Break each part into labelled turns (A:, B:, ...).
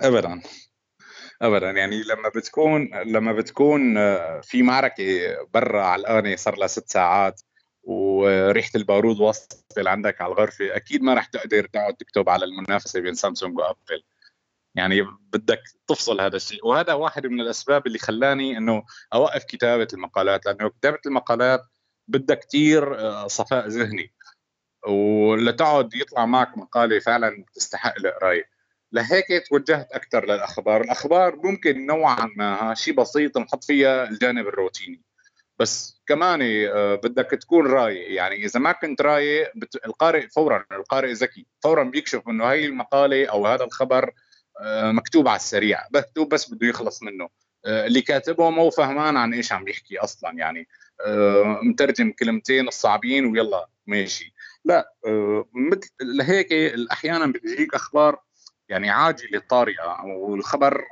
A: ابدا. ابدا. يعني لما بتكون لما بتكون آه، في معركة برا علقانه صار لها ست ساعات وريحة البارود وصلت لعندك على الغرفة أكيد ما راح تقدر تقعد تكتب على المنافسة بين سامسونج وأبل. يعني بدك تفصل هذا الشيء. وهذا واحد من الأسباب اللي خلاني إنه أوقف كتابة المقالات لأنه كتابة المقالات بدها كثير آه، صفاء ذهني. ولتقعد يطلع معك مقالة فعلا تستحق القرايه لهيك توجهت أكثر للأخبار، الأخبار ممكن نوعا ما شيء بسيط نحط فيها الجانب الروتيني. بس كمان آه، بدك تكون رايق. يعني إذا ما كنت رايق القارئ فورا القارئ ذكي. فورا بيكشف إنه هي المقالة أو هذا الخبر آه، مكتوب على السريع. مكتوب بس بده يخلص منه. آه، اللي كاتبه مو فهمان عن إيش عم يحكي أصلا. يعني مترجم كلمتين الصعبين ويلا ماشي. لا مثل لهيك أحيانا بتجيك أخبار يعني عاجله طارئه والخبر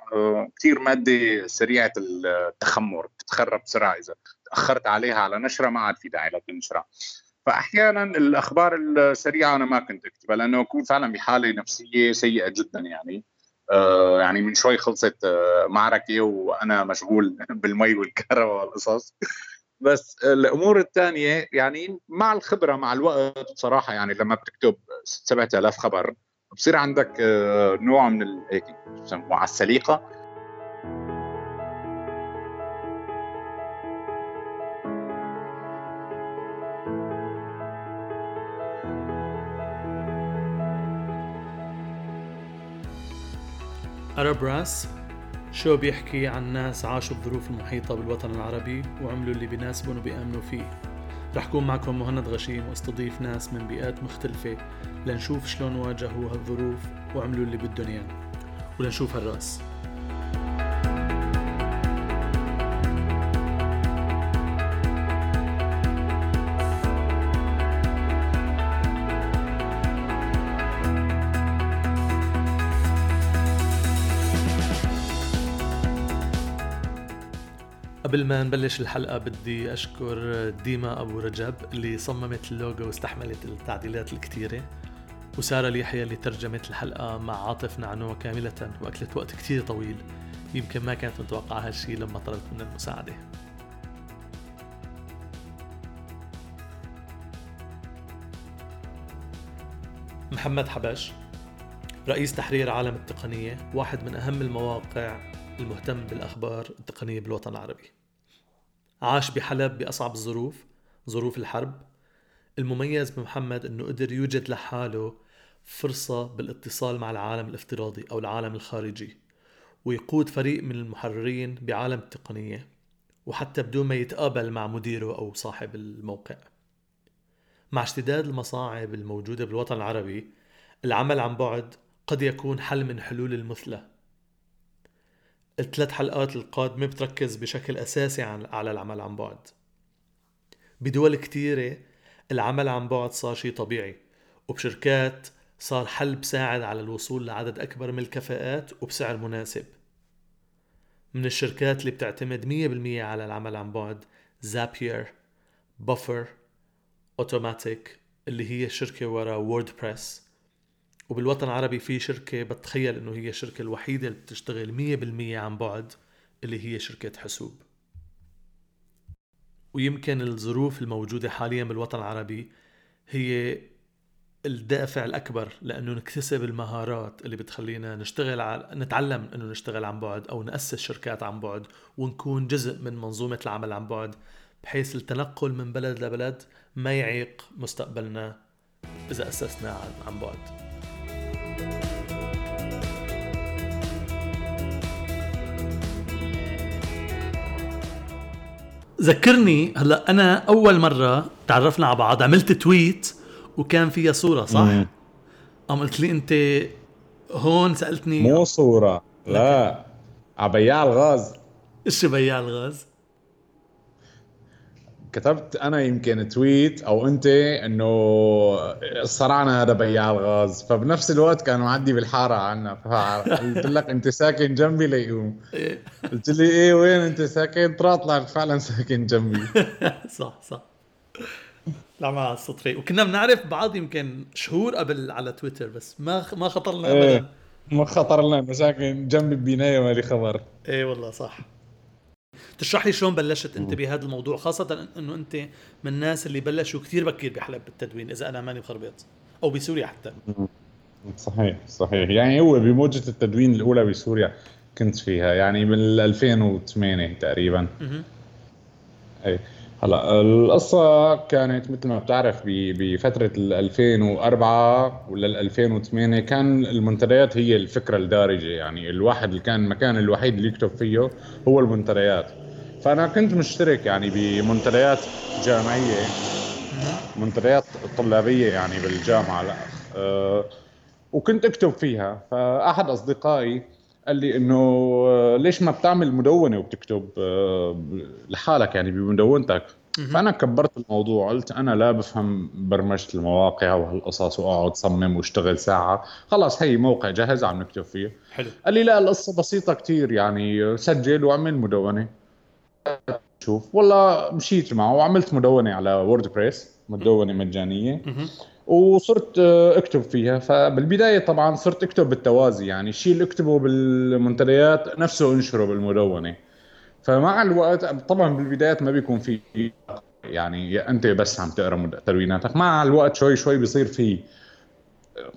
A: كثير ماده سريعة التخمر بتتخرب بسرعة إذا تأخرت عليها على نشرة ما عاد في داعي لتنشرها فأحيانا الأخبار السريعة أنا ما كنت أكتبها لأنه اكون فعلا بحالة نفسية سيئة جدا يعني. آه يعني من شوي خلصت آه معركة وأنا مشغول بالمي والكهرباء والقصص. بس الأمور الثانية يعني مع الخبرة مع الوقت بصراحة يعني لما بتكتب 7000 خبر بصير عندك آه، نوع من هيك على السليقة.
B: أرب راس شو بيحكي عن ناس عاشوا الظروف المحيطة بالوطن العربي وعملوا اللي بيناسبهم وبيأمنوا فيه؟ رح كون معكم مهند غشيم واستضيف ناس من بيئات مختلفة لنشوف شلون واجهوا هالظروف وعملوا اللي بدهم إياه. ولنشوف هالرأس. قبل ما نبلش الحلقة بدي أشكر ديما أبو رجب اللي صممت اللوجو واستحملت التعديلات الكتيرة وسارة اليحيى اللي ترجمت الحلقة مع عاطف نعنوع كاملة وأكلت وقت كتير طويل يمكن ما كانت متوقعة هالشي لما طلبت من المساعدة. محمد حبش رئيس تحرير عالم التقنية واحد من أهم المواقع المهتم بالأخبار التقنية بالوطن العربي. عاش بحلب بأصعب الظروف ظروف الحرب. المميز بمحمد أنه قدر يوجد لحاله فرصة بالاتصال مع العالم الافتراضي أو العالم الخارجي ويقود فريق من المحررين بعالم التقنية وحتى بدون ما يتقابل مع مديره أو صاحب الموقع. مع اشتداد المصاعب الموجودة بالوطن العربي العمل عن بعد قد يكون حل من حلول المثلى. الثلاث حلقات القادمة بتركز بشكل أساسي على العمل عن بعد. بدول كتيرة العمل عن بعد صار شيء طبيعي وبشركات صار حل بساعد على الوصول لعدد أكبر من الكفاءات وبسعر مناسب. من الشركات اللي بتعتمد 100% على العمل عن بعد زابير بفر Automattic اللي هي شركة ورا WordPress وبالوطن العربي في شركة بتخيل إنه هي الشركة الوحيدة اللي بتشتغل مية بالمية عن بعد اللي هي شركة حسوب ويمكن الظروف الموجودة حاليا بالوطن العربي هي الدافع الأكبر لأنه نكتسب المهارات اللي بتخلينا نشتغل على نتعلم أنه نشتغل عن بعد أو نأسس شركات عن بعد ونكون جزء من منظومة العمل عن بعد بحيث التنقل من بلد لبلد ما يعيق مستقبلنا إذا أسسنا عن بعد. ذكرني هلا أنا أول مرة تعرفنا على بعض عملت تويت وكان فيها صورة صح؟ قام قلت لي أنت هون سألتني
A: مو صورة لا على بياع الغاز
B: إيش بياع الغاز؟
A: كتبت أنا يمكن تويت أو أنت إنه صرعنا هذا بياع الغاز فبنفس الوقت كان معدي بالحارة عنا. فقلت لك أنت ساكن جنبي ليقوم. إيه. قلت لي إيه وين أنت ساكن؟ طلع فعلا ساكن جنبي.
B: صح صح. لا ما الصدفه وكنا بنعرف بعض يمكن شهور قبل على تويتر بس ما ما خطرنا ابدا.
A: إيه. ما خطر لنا مساكن جنب البناية مالي خبر.
B: إيه والله صح. تشرح لي شلون بلشت أنت بهذا الموضوع خاصة إنه أنت من الناس اللي بلشوا كثير بكير بحلب بالتدوين إذا أنا ماني مخربط أو بسوريا حتى.
A: صحيح صحيح. يعني هو بموجة التدوين الأولى بسوريا كنت فيها يعني من 2008 تقريبا. أي. هلا القصة كانت مثل ما بتعرف بفترة 2004 ولا 2008 كان المنتديات هي الفكرة الدارجة يعني الواحد اللي كان المكان الوحيد اللي يكتب فيه هو المنتديات. فأنا كنت مشترك يعني بمنتديات جامعية منتديات طلابية يعني بالجامعة لا أه وكنت أكتب فيها. فأحد أصدقائي قال لي إنه آه، ليش ما بتعمل مدونة وبتكتب آه، لحالك يعني بمدونتك؟ فأنا كبرت الموضوع قلت أنا لا بفهم برمجة المواقع وهالقصص وأقعد صمم وأشتغل ساعة. خلاص هي موقع جاهز عم نكتب فيه. حلو. قال لي لا القصة بسيطة كتير يعني سجل واعمل مدونة. شوف والله مشيت معه وعملت مدونة على ووردبريس مدونة مجانية. وصرت آه، اكتب فيها. فبالبداية طبعا صرت اكتب بالتوازي يعني الشيء اللي اكتبه بالمنتديات نفسه انشره بالمدونه فمع الوقت طبعا بالبدايات ما بيكون في يعني انت بس عم تقرأ تدويناتك مع الوقت شوي شوي بيصير في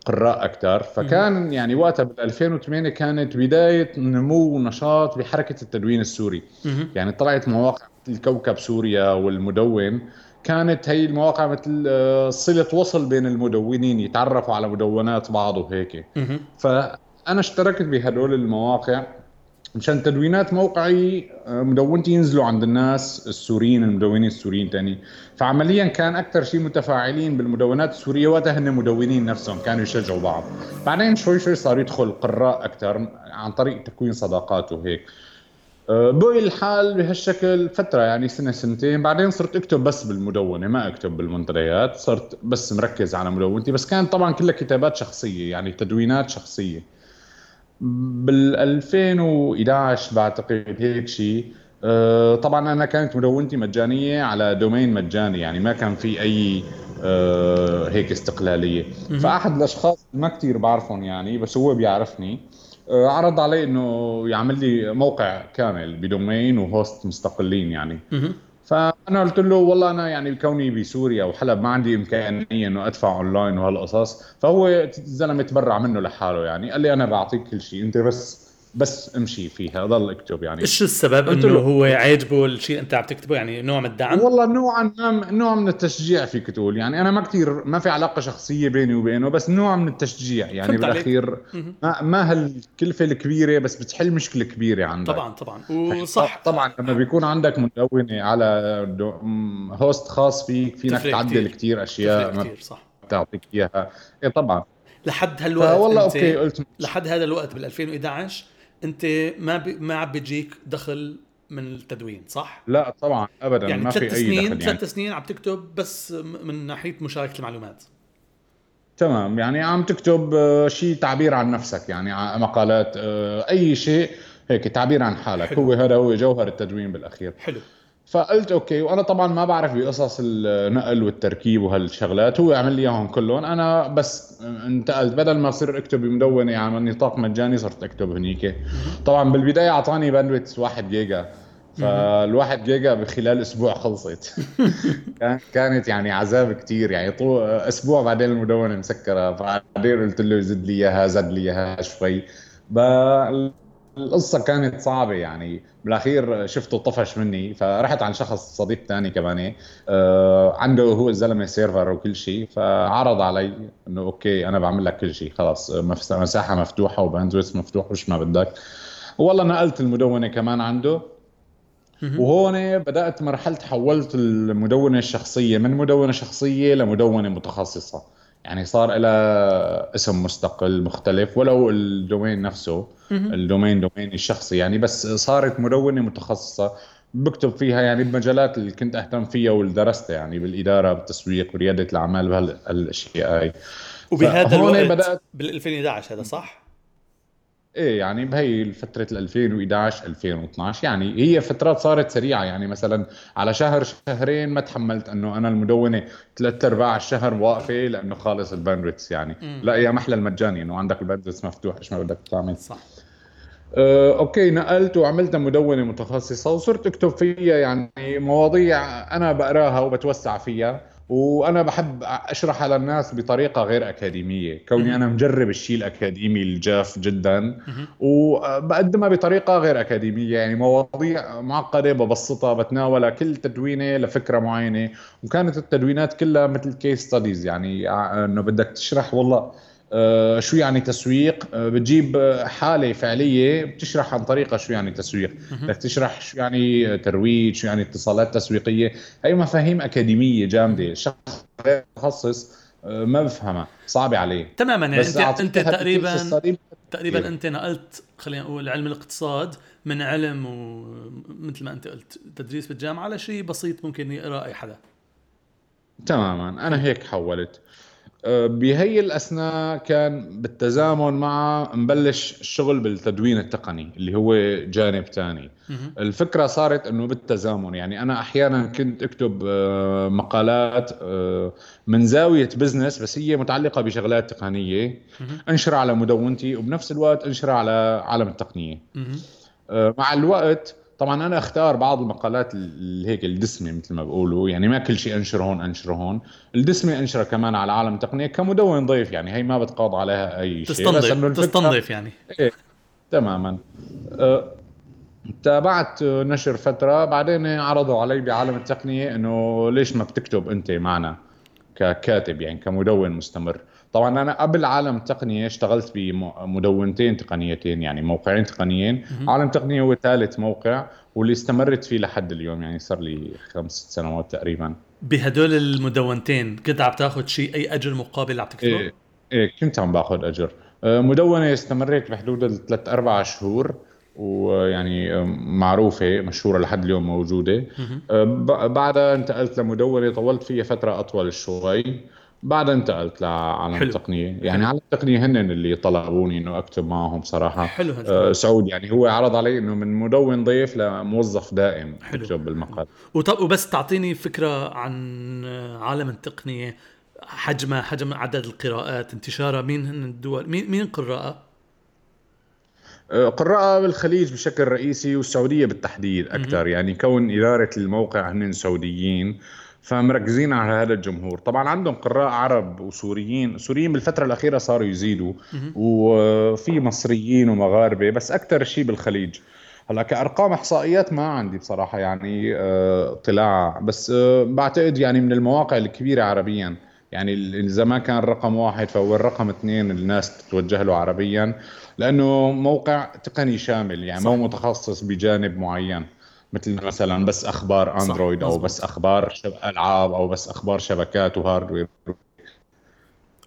A: قراء أكثر فكان يعني وقتها بال 2008 كانت بداية نمو ونشاط بحركة التدوين السوري. يعني طلعت مواقع الكوكب سوريا والمدون كانت هي المواقع مثل آه، صلة وصل بين المدونين يتعرفوا على مدونات بعض وهيك. فأنا اشتركت بهدول المواقع مشان تدوينات موقعي آه، مدونتي ينزلوا عند الناس السوريين المدونين السوريين تاني. فعمليا كان أكثر شيء متفاعلين بالمدونات السورية وقتها هن مدونين نفسهم كانوا يشجعوا بعض. بعدين شوي شوي صار يدخل قراء أكثر عن طريق تكوين صداقات وهيك. آه، بقي الحال بهالشكل فترة يعني سنة سنتين. بعدين صرت أكتب بس بالمدونة ما أكتب بالمنتديات. صرت بس مركز على مدونتي. بس كانت طبعا كلها كتابات شخصية يعني تدوينات شخصية. بال 2011 بعتقد هيك شيء آه، طبعا أنا كانت مدونتي مجانية على دومين مجاني يعني ما كان في أي آه، هيك استقلالية. فأحد الأشخاص ما كثير بعرفهم يعني بس هو بيعرفني. عرض علي إنه يعمل لي موقع كامل بدومين وهوست مستقلين يعني. فأنا قلت له والله أنا يعني كوني بسوريا وحلب ما عندي إمكانية إنه أدفع أونلاين وهالقصص. فهو الزلمه تبرع منه لحاله يعني. قال لي أنا بعطيك كل شيء. أنت بس بس امشي فيها ضل اكتب يعني.
B: إيش السبب إنه هو عاجبه الشيء أنت عم تكتبه؟ يعني نوع من الدعم؟
A: والله نوعا ما نوع من التشجيع فيك تقول. يعني أنا ما كثير ما في علاقة شخصية بيني وبينه بس نوع من التشجيع. يعني بالأخير ما, ما هالكلفة الكبيرة بس بتحل مشكلة كبيرة عندك.
B: طبعا طبعا. وصح.
A: طبعا. لما بيكون عندك مدونة على host خاص فيك فينك تعدل كثير أشياء كثير صح. تعطيك إياها. إيه طبعا.
B: لحد هالوقت والله أوكي قلت لحد هذا الوقت بال 2011 انت ما ب... ما عم بيجيك دخل من التدوين صح؟
A: لا طبعا ابدا
B: يعني
A: ما في أي
B: سنين
A: دخل يعني.
B: ثلاث سنين عم تكتب بس من ناحية مشاركة المعلومات.
A: تمام يعني عم تكتب آه، شيء تعبير عن نفسك يعني مقالات آه، أي شيء هيك تعبير عن حالك. حلو. هو هذا هو جوهر التدوين بالأخير.
B: حلو.
A: فقلت أوكي وأنا طبعا ما بعرف بقصص النقل والتركيب وهالشغلات هو عمل لي إياهم كلهم. أنا بس انتقلت بدل ما اصير أكتب بمدونة يعني نطاق مجاني صرت أكتب هنيك. طبعا بالبداية أعطاني bandwidth 1 جيجا. فالواحد جيجا بخلال أسبوع خلصت. كانت يعني عذاب كتير. يعني طول أسبوع بعدين المدونة مسكرة. بعدين قلت له زد لي إياها زد لي إياها شوي. القصة كانت صعبة يعني. بالأخير شفته طفش مني فرحت عن شخص صديق ثاني كمان آه عنده هو الزلمة server وكل شيء فعرض علي إنه أوكي أنا بعمل لك كل شيء خلاص مساحة مفتوحة و bandwidth مفتوح وش ما بدك. والله نقلت المدونة كمان عنده. وهون بدأت مرحلة حولت المدونة الشخصية من مدونة شخصية لمدونة متخصصة. يعني صار لها اسم مستقل مختلف ولو الدومين نفسه ال domain دوميني الشخصي يعني بس صارت مدونة متخصصة بكتب فيها يعني بمجالات اللي كنت أهتم فيها واللي درستها يعني بالإدارة بالتسويق ورياده الأعمال بهالاشياء هاي
B: وبهذا الوقت بدأت بال 2011 هذا صح؟
A: إيه يعني بهي فترة 2011 2012 يعني هي فترات صارت سريعة. يعني مثلا على شهر شهرين ما تحملت إنه أنا المدونة ثلاث ارباع الشهر واقفة لأنه خالص ال bandwidth. يعني مم. لا يا محلى المجاني إنه عندك ال bandwidth مفتوح إيش ما بدك تعمل. صح. أه okay نقلت وعملت مدونة متخصصة وصرت أكتب فيها يعني مواضيع أنا بقراها وبتوسع فيها. وأنا بحب اشرحها للناس بطريقة غير أكاديمية. كوني أنا مجرب الشيء الأكاديمي الجاف جدا. وبقدمها بطريقة غير أكاديمية. يعني مواضيع معقدة ببسطها بتناولها كل تدوينة لفكرة معينة. وكانت التدوينات كلها مثل case studies يعني إنه بدك تشرح والله آه، شو يعني تسويق؟ آه، بتجيب حالة فعلية بتشرح عن طريقة شو يعني تسويق. بدك تشرح شو يعني ترويج شو يعني اتصالات تسويقية. هي مفاهيم أكاديمية جامدة الشخص غير متخصص آه، ما بفهمها صعبة عليه.
B: تماما. يعني انت أنت تقريبا تقريبا أنت نقلت خلينا نقول علم الاقتصاد من علم ومثل ما أنت قلت تدريس بالجامعة لشيء بسيط ممكن يقرأ أي حدا.
A: تماما. أنا هيك حولت. بهي الأثناء كان بالتزامن مع مبلش الشغل بالتدوين التقني اللي هو جانب ثاني الفكرة صارت إنه بالتزامن يعني أنا أحيانا كنت أكتب آه، مقالات آه، من زاوية بزنس بس هي متعلقة بشغلات تقنية انشرها على مدونتي وبنفس الوقت انشرها على عالم التقنية. آه، مع الوقت طبعا أنا أختار بعض المقالات اللي هيك الدسمة مثل ما بقولوا. يعني ما كل شيء أنشر هون أنشر هون. الدسمة أنشرة كمان على عالم التقنية كمدون ضيف. يعني هي ما بتقاضى عليها أي
B: شيء. تستنضف تستنضف يعني.
A: إيه تماما. أه تابعت نشر فترة بعدين عرضوا علي بعالم التقنية إنه ليش ما بتكتب أنت معنا؟ ككاتب يعني كمدون مستمر. طبعا أنا قبل عالم التقنيه اشتغلت بمدونتين تقنيتين يعني موقعين تقنيين. عالم تقنية هو ثالث موقع واللي استمرت فيه لحد اليوم يعني صار لي خمس سنوات تقريبا.
B: بهدول المدونتين كنت عم تاخذ شيء أي أجر مقابل عم تكتبه؟
A: إيه إيه كنت عم باخذ أجر. آه، مدونة استمريت بحدود الثلاث أربع شهور. ويعني معروفة مشهورة لحد اليوم موجودة. بعدها انتقلت لمدونة طولت فيها فترة أطول شوي. بعد انتقلت لعالم حلو. التقنية. يعني حلو. عالم التقنية هن اللي طلبوني إنه أكتب معهم صراحة.
B: حلو
A: آه سعود يعني هو عرض علي إنه من مدون ضيف لموظف دائم حلو. اكتب بالمقال
B: وطب وبس تعطيني فكرة عن عالم التقنية حجمها حجم عدد القراءات انتشارها مين هن الدول مين مين قراءة؟
A: آه، قراءة بالخليج بشكل رئيسي والسعودية بالتحديد أكثر يعني كون إدارة الموقع هن سعوديين فمركزين على هذا الجمهور. طبعا عندهم قراء عرب وسوريين سوريين بالفترة الأخيرة صاروا يزيدوا. وفي مصريين ومغاربة بس أكثر شيء بالخليج. هلأ كأرقام إحصائيات ما عندي بصراحة يعني آه، اطلاع. بس آه، بعتقد يعني من المواقع الكبيرة عربيا يعني إذا ما كان رقم واحد فهو الرقم اثنين الناس تتوجه له عربيا. لأنه موقع تقني شامل يعني مو متخصص بجانب معين مثل مثلا بس أخبار Android أو بس أخبار ألعاب أو بس أخبار شبكات و
B: hardware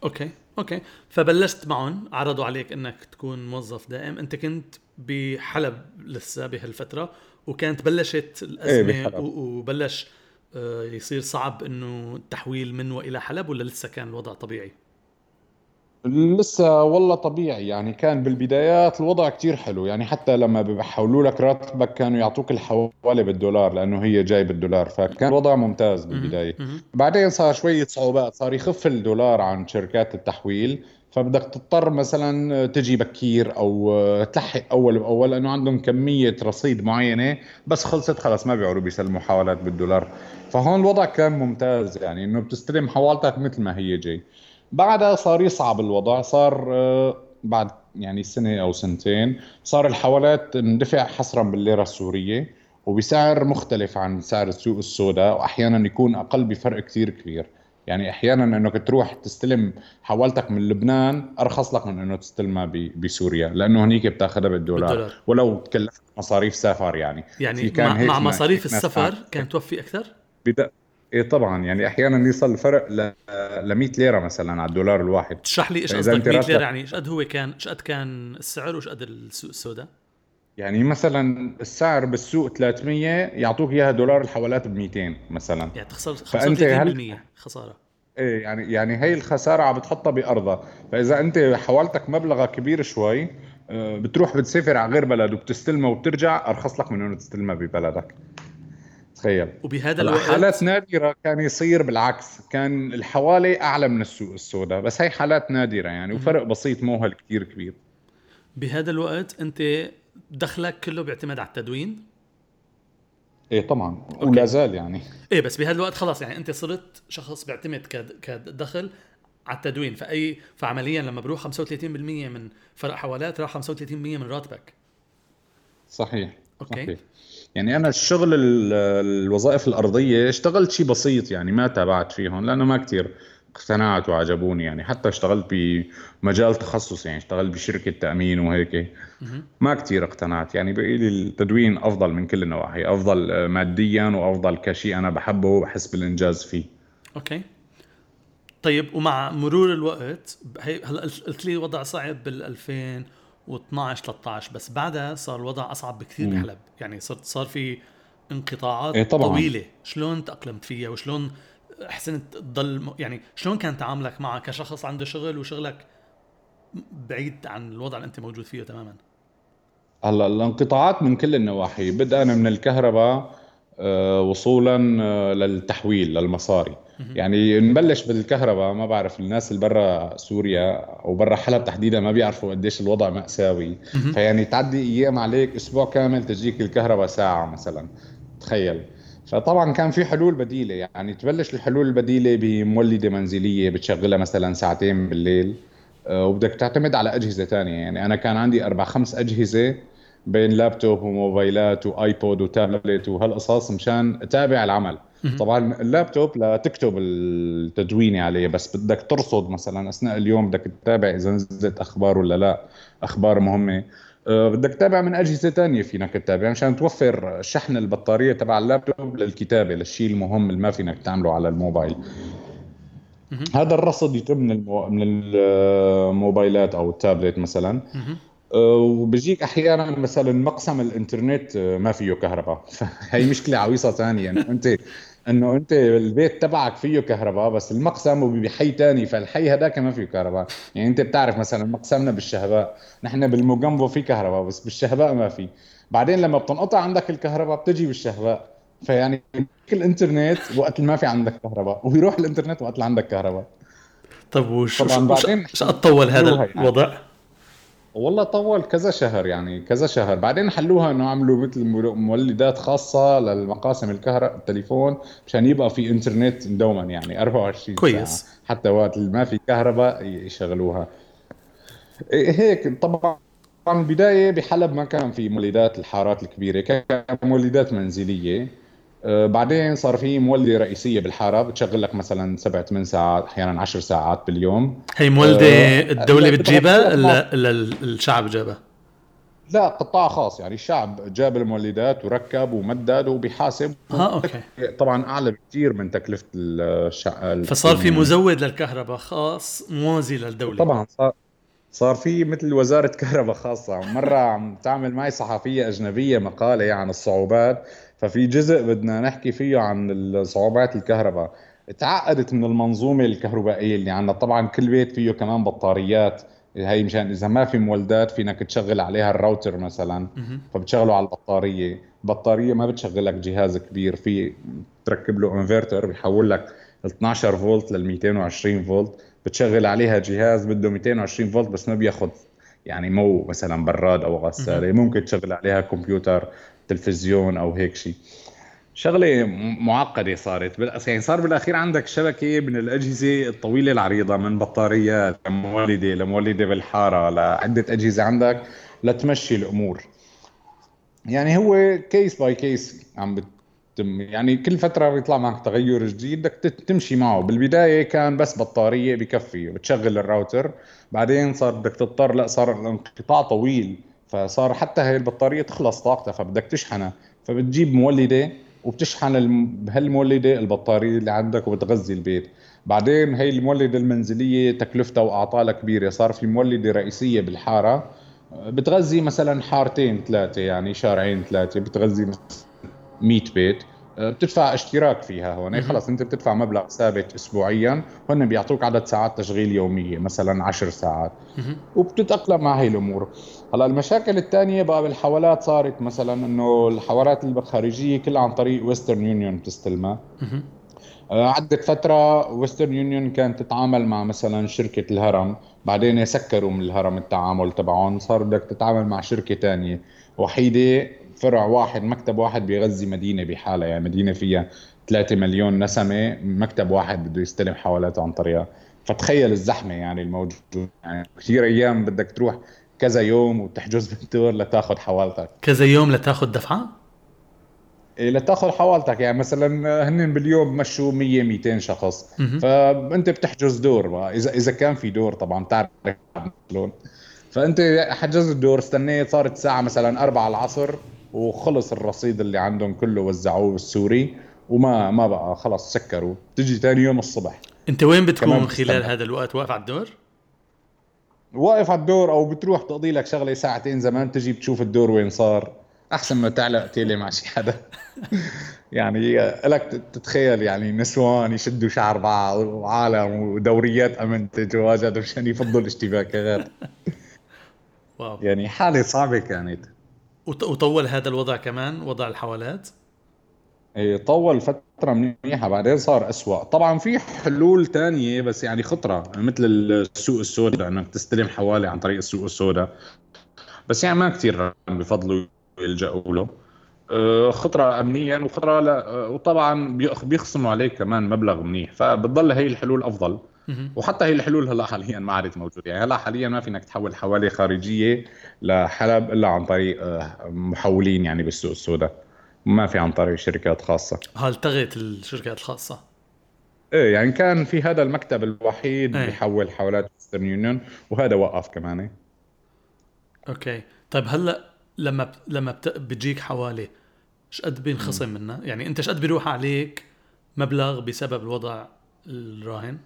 B: okay okay. فبلشت معهم عرضوا عليك إنك تكون موظف دائم. أنت كنت بحلب لسه بهالفترة وكانت بلشت الأزمة إيه وبلش آه، يصير صعب إنه التحويل من وإلى حلب ولا لسه كان الوضع طبيعي؟
A: لسه والله طبيعي يعني كان بالبدايات الوضع كتير حلو يعني حتى لما بحولوا لك راتبك كانوا يعطوك الحوالة بالدولار لأنه هي جاي بالدولار فكان الوضع ممتاز بالبداية. بعدين صار شوية صعوبات صار يخف الدولار عن شركات التحويل فبدك تضطر مثلا تجي بكير أو تلحق أول بأول لأنه عندهم كمية رصيد معينة بس خلصت خلص ما بيعرفوا بيسلموا حوالات بالدولار. فهون الوضع كان ممتاز يعني إنه بتستلم حوالتك مثل ما هي جاي. بعدها صار يصعب الوضع صار آه، بعد يعني سنة أو سنتين صار الحوالات تندفع حصرا بالليرة السورية وبسعر مختلف عن سعر السوق السوداء واحيانا يكون أقل بفرق كثير كبير يعني أحيانا إنك تروح تستلم حوالتك من لبنان أرخص لك من إنه تستلمها بسوريا لأنه هنيك بتأخذها بالدولار, بالدولار. ولو تكلفت مصاريف سفر يعني
B: يعني كان مع, مع مصاريف السفر كانت توفي أكثر؟
A: بدا إيه طبعا يعني أحيانا يصل الفرق ل ل 100 ليرة مثلا على الدولار الواحد.
B: تشرح لي إيش قصدك 100 ليرة يعني إيش قد هو كان إيش قد كان السعر وإيش قد السوق السوداء؟
A: يعني مثلا السعر بالسوق 300 يعطوك إياها دولار الحوالات ب 200 مثلا.
B: يعني تخسر 35% هل... خسارة.
A: إيه يعني يعني هي الخسارة عم بتحطها بأرضها. فإذا أنت حولتك مبلغها كبير شوي آه، بتروح بتسافر على غير بلد وبتستلمها وبترجع أرخص لك من إنه تستلمها ببلدك. تخيل.
B: وبهذا الوقت
A: حالات نادرة كان يصير بالعكس. كان الحوالي أعلى من السوق السوداء. بس هي حالات نادرة يعني وفرق بسيط مو هالكثير كبير.
B: بهذا الوقت أنت دخلك كله بيعتمد على التدوين؟
A: إيه طبعا. ولا زال يعني.
B: إيه بس بهذا الوقت خلاص يعني أنت صرت شخص بيعتمد كدخل على التدوين. فأي فعمليا لما بروح 35% من فرق حوالات راح 35% من راتبك.
A: صحيح. أوكي. صحيح. يعني أنا الشغل الوظائف الأرضية اشتغلت شيء بسيط يعني ما تابعت فيهم لأنه ما كثير اقتنعت وعجبوني يعني. حتى اشتغلت بمجال تخصص يعني اشتغلت بشركة تأمين وهيك. ما كثير اقتنعت يعني. بقي لي التدوين أفضل من كل النواحي أفضل ماديا وأفضل كشيء أنا بحبه وبحس بالإنجاز فيه.
B: أوكي. طيب ومع مرور الوقت هلا قلت لي وضع صعب بال 2012 13 بس بعدها صار الوضع أصعب بكثير بحلب. يعني صرت صار في انقطاعات إيه طبعاً. طويلة. شلون تأقلمت فيها؟ وشلون حسنت تضل يعني شلون كان تعاملك معها كشخص عنده شغل وشغلك بعيد عن الوضع اللي أنت موجود فيه تماما؟
A: هلأ الانقطاعات من كل النواحي. بدءا من الكهرباء وصولا آه، للتحويل للمصاري. يعني نبلش بالكهرباء ما بعرف الناس اللي برا سوريا أو برا حلب تحديدا ما بيعرفوا قديش الوضع مأساوي. فيعني تعدي أيام عليك أسبوع كامل تجيك الكهرباء ساعة مثلا. تخيل. فطبعا كان في حلول بديلة. يعني تبلش الحلول البديلة بمولدة منزلية بتشغلها مثلا ساعتين بالليل آه، وبدك تعتمد على أجهزة ثانية يعني أنا كان عندي أربع خمس أجهزة بين لابتوب وموبايلات وآيبود وتابلت وهالقصص مشان أتابع العمل. طبعا اللابتوب لتكتب التدوينة عليه بس بدك ترصد مثلا أثناء اليوم بدك تتابع إذا نزلت أخبار ولا لا أخبار مهمة. أه بدك تتابع من أجهزة ثانية فينك تتابع مشان توفر شحن البطارية تبع اللابتوب للكتابة للشيء المهم اللي ما فينك تعمله على الموبايل. هذا الرصد يتم من. من الموبايلات أو التابلت مثلا. وبيجيك أحيانا مثلا مقسم الإنترنت أه، ما فيه كهرباء. فهي مشكلة عويصة ثانية يعني أنت إنه أنت البيت تبعك فيه كهرباء بس المقسم بحي ثاني فالحي هذاك ما فيه كهرباء. يعني أنت بتعرف مثلا مقسمنا بالشهباء. نحن بالموجمبو في كهرباء بس بالشهباء ما في. بعدين لما بتنقطع عندك الكهرباء بتجي بالشهباء. فيعني الانترنت وقت ما في عندك كهرباء. ويروح الإنترنت وقت اللي عندك كهرباء.
B: طب وش طبعا بعدين شو طول هذا يعني. الوضع؟
A: والله طول كذا شهر يعني كذا شهر. بعدين حلوها إنه عملوا مثل مولدات خاصة للمقاسم الكهرباء التليفون مشان يبقى في إنترنت دوما يعني 24
B: كويس
A: ساعة. حتى وقت ما في كهرباء يشغلوها. إيه، هيك طبعا. البدايه بحلب ما كان في مولدات الحارات الكبيرة كان مولدات منزلية. بعدين صار في مولدة رئيسية بالحارة بتشغل لك مثلا سبع ثمان ساعات أحيانا عشر ساعات باليوم.
B: هي مولدة آه الدولة بتجيبها ولا الشعب جابها؟
A: لا قطاع خاص يعني الشعب جاب المولدات وركب ومدد وبيحاسب.
B: آه أوكي.
A: طبعا أعلى بكثير من تكلفة الشقه
B: فصار في مزود للكهرباء خاص موازي للدولة.
A: طبعا صار صار في مثل وزارة كهرباء خاصة. مرة عم تعمل معي صحفية أجنبية مقالة عن الصعوبات. ففي جزء بدنا نحكي فيه عن صعوبات الكهرباء. تعقدت من المنظومة الكهربائية اللي عندنا. طبعا كل بيت فيه كمان بطاريات. هي مشان إذا ما في مولدات فينك تشغل عليها الراوتر مثلا. فبتشغله على البطارية. البطاريه ما بتشغل لك جهاز كبير. في تركب له انفرتر بيحول لك 12 فولت لل 220 فولت. بتشغل عليها جهاز بده 220 فولت بس ما بياخذ يعني مو مثلا براد أو غسالة. ممكن تشغل عليها كمبيوتر. تلفزيون أو هيك شيء شغلة معقدة صارت. يعني صار بالأخير عندك شبكة من الأجهزة الطويلة العريضة من بطاريات لمولدة لمولدة بالحارة لعدة أجهزة عندك لتمشي الأمور. يعني هو case by case عم بتم يعني كل فترة بيطلع معك تغير جديد بدك تمشي معه. بالبداية كان بس بطارية بكفي بتشغل الراوتر بعدين صار بدك تضطر لا صار الانقطاع طويل. فصار حتى هي البطارية تخلص طاقتها فبدك تشحنها. فبتجيب مولدة وبتشحن بهالمولدة البطارية اللي عندك وبتغذي البيت. بعدين هي المولدة المنزلية تكلفتها واعطالها كبيره صار في مولدة رئيسية بالحارة. بتغذي مثلا حارتين ثلاثة يعني شارعين ثلاثة بتغذي 100 بيت. بتدفع اشتراك فيها هون. خلص انت بتدفع مبلغ ثابت اسبوعيا. وهن بيعطوك عدد ساعات تشغيل يومية مثلا 10 ساعات. وبتتأقلم مع هي الأمور. هلأ المشاكل الثانية بقى بالحوالات صارت مثلا إنه الحوالات الخارجية كلها عن طريق ويسترن يونيون بتستلمها. آه، عدت فترة ويسترن يونيون كانت تتعامل مع مثلا شركة الهرم. بعدين سكروا من الهرم التعامل تبعهم. صار بدك تتعامل مع شركة تانية وحيدة فرع واحد مكتب واحد بيغذي مدينة بحالها يعني مدينة فيها 3 مليون نسمة مكتب واحد بده يستلم حوالاته عن طريقها. فتخيل الزحمة يعني الموجود يعني كثير أيام بدك تروح كذا يوم وتحجز بالدور لتاخذ حوالتك.
B: كذا يوم لتاخذ دفعة؟
A: إيه لتاخذ حوالتك. يعني مثلا هن باليوم مشوا 100 200 شخص. فأنت بتحجز دور. بقى إذا إذا كان في دور طبعا بتعرف شلون فأنت حجزت الدور استنيت صارت الساعة مثلا 4 العصر. وخلص الرصيد اللي عندهم كله وزعوه بالسوري وما ما بقى خلص سكروا. تجي ثاني يوم الصبح.
B: انت وين بتكون خلال هذا الوقت؟ واقف على الدور؟
A: واقف على الدور أو بتروح تقضي لك شغلة ساعتين زمان تجي بتشوف الدور وين صار. أحسن ما تعلق تيلي مع شي حدا. يعني لك تتخيل يعني نسوان يشدوا شعر بعض وعالم ودوريات أمن تتواجد مشان يفضوا الاشتباكات واو. يعني حالة صعبة كانت.
B: وطول هذا الوضع كمان وضع الحوالات.
A: إيه طول فترة منيحة بعدين صار أسوأ. طبعا في حلول تانية بس يعني خطرة مثل السوق السوداء إنك تستلم حوالي عن طريق السوق السوداء. بس يعني ما كثير بفضلوا يلجأوا له. آه، خطرة امنيا وخطرة لا. آه، وطبعا بيخصموا عليك كمان مبلغ منيح. فبتضل هي الحلول أفضل. وحتى هي الحلول هلا حاليا ما عادت موجودة. يعني هلا حاليا ما فينك تحول حوالي خارجية لحلب إلا عن طريق آه، محولين يعني بالسوق السوداء. ما في عن طريق شركات خاصة.
B: هل التغت الشركات الخاصة؟
A: إيه يعني كان في هذا المكتب الوحيد إيه. بيحول حوالات Western Union وهذا وقف كمان.
B: okay. طيب هلا لما لما بتجيك حوالة إيش قد بينخصم منها؟ يعني أنت إيش قد بيروح عليك مبلغ بسبب الوضع الراهن؟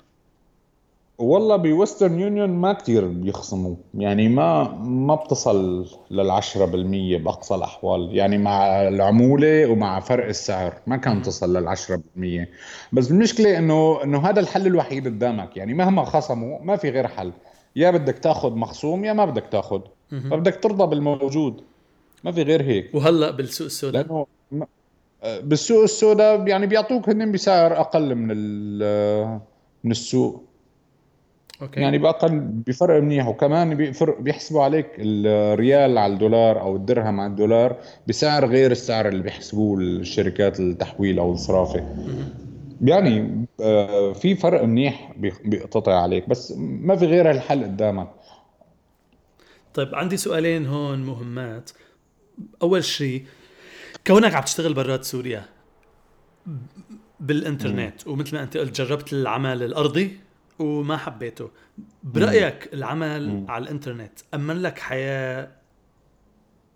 A: والله بويسترن يونيون ما كتير بيخصموا. يعني ما ما بتصل للعشرة بالمية بأقصى الأحوال. يعني مع العمولة ومع فرق السعر ما كان تصل للعشرة بالمية. بس المشكلة إنه إنه هذا الحل الوحيد قدامك. يعني مهما خصموا ما في غير حل. يا بدك تأخذ مخصوم يا ما بدك تأخذ. فبدك ترضى بالموجود. ما في غير هيك.
B: وهلأ بالسوق السوداء؟
A: لأنه بالسوق السوداء يعني بيعطوك هن بسعر أقل من من السوق. أوكي. يعني بأقل بفرق منيح. وكمان بيفرق بيحسبوا عليك الريال على الدولار أو الدرهم على الدولار بسعر غير السعر اللي بيحسبوه الشركات التحويل أو الصرافة. يعني آه، في فرق منيح بيقتطع عليك بس ما في غير الحل قدامك.
B: طيب عندي سؤالين هون مهمات. أول شيء كونك عم تشتغل برات سوريا بالإنترنت. ومثل ما أنت قلت جربت العمل الأرضي؟ وما حبيته. برأيك مم. العمل مم. على الإنترنت أمن لك حياة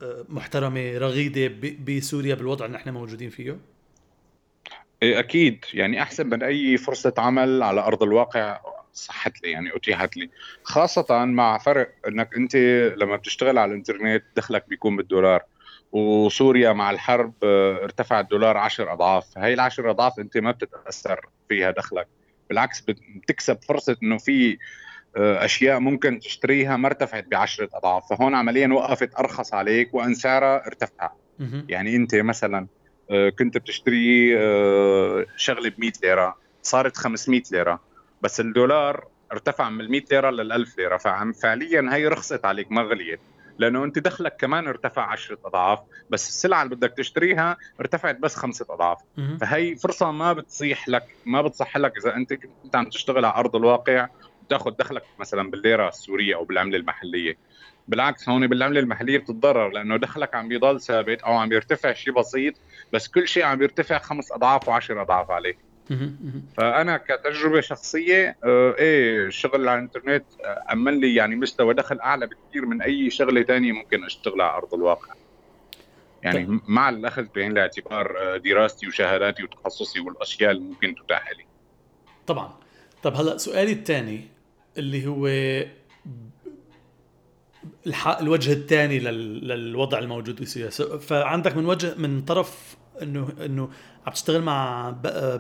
B: آه، محترمة رغيدة بسوريا بالوضع اللي نحن موجودين فيه؟
A: إيه، أكيد. يعني أحسن من أي فرصة عمل على أرض الواقع صحت لي يعني أتيحت لي. خاصة مع فرق إنك أنت لما بتشتغل على الإنترنت دخلك بيكون بالدولار. وسوريا مع الحرب آه، ارتفع الدولار عشر أضعاف. هاي العشر أضعاف أنت ما بتتأثر فيها دخلك. بالعكس بتكسب فرصة إنه في آه، أشياء ممكن تشتريها ما ارتفعت بعشرة أضعاف فهون عمليا وقفت أرخص عليك وأن سعرها ارتفع. يعني أنت مثلا آه، كنت بتشتري شغلة ب 100 ليرة صارت 500 ليرة بس الدولار ارتفع من ال 100 ليرة لل 1000 ليره فعليا هي رخصت عليك ما غليت. لأنه أنت دخلك كمان ارتفع 10 أضعاف بس السلعة اللي بدك تشتريها ارتفعت بس خمسة أضعاف. فهي فرصة ما بتصيح لك ما بتصح لك إذا أنت كنت عم تشتغل على أرض الواقع وتاخذ دخلك مثلا بالليرة السورية أو بالعملة المحلية. بالعكس هون بالعملة المحلية بتتضرر لأنه دخلك عم بيضل ثابت أو عم بيرتفع شيء بسيط بس كل شيء عم بيرتفع خمس أضعاف وعشر أضعاف عليك. فأنا كتجربة شخصية آه إيه الشغل على الإنترنت آه، أمن لي يعني مستوى دخل أعلى بكثير من أي شغلة ثانية ممكن أشتغلها على أرض الواقع. يعني طيب. مع الأخذ بعين الاعتبار آه، دراستي وشهاداتي وتخصصي والأشياء اللي ممكن تتاح لي.
B: طبعا. طب هلأ سؤالي الثاني اللي هو الوجه الثاني للوضع الموجود بسوريا فعندك من وجه من طرف انه إنه عم تشتغل مع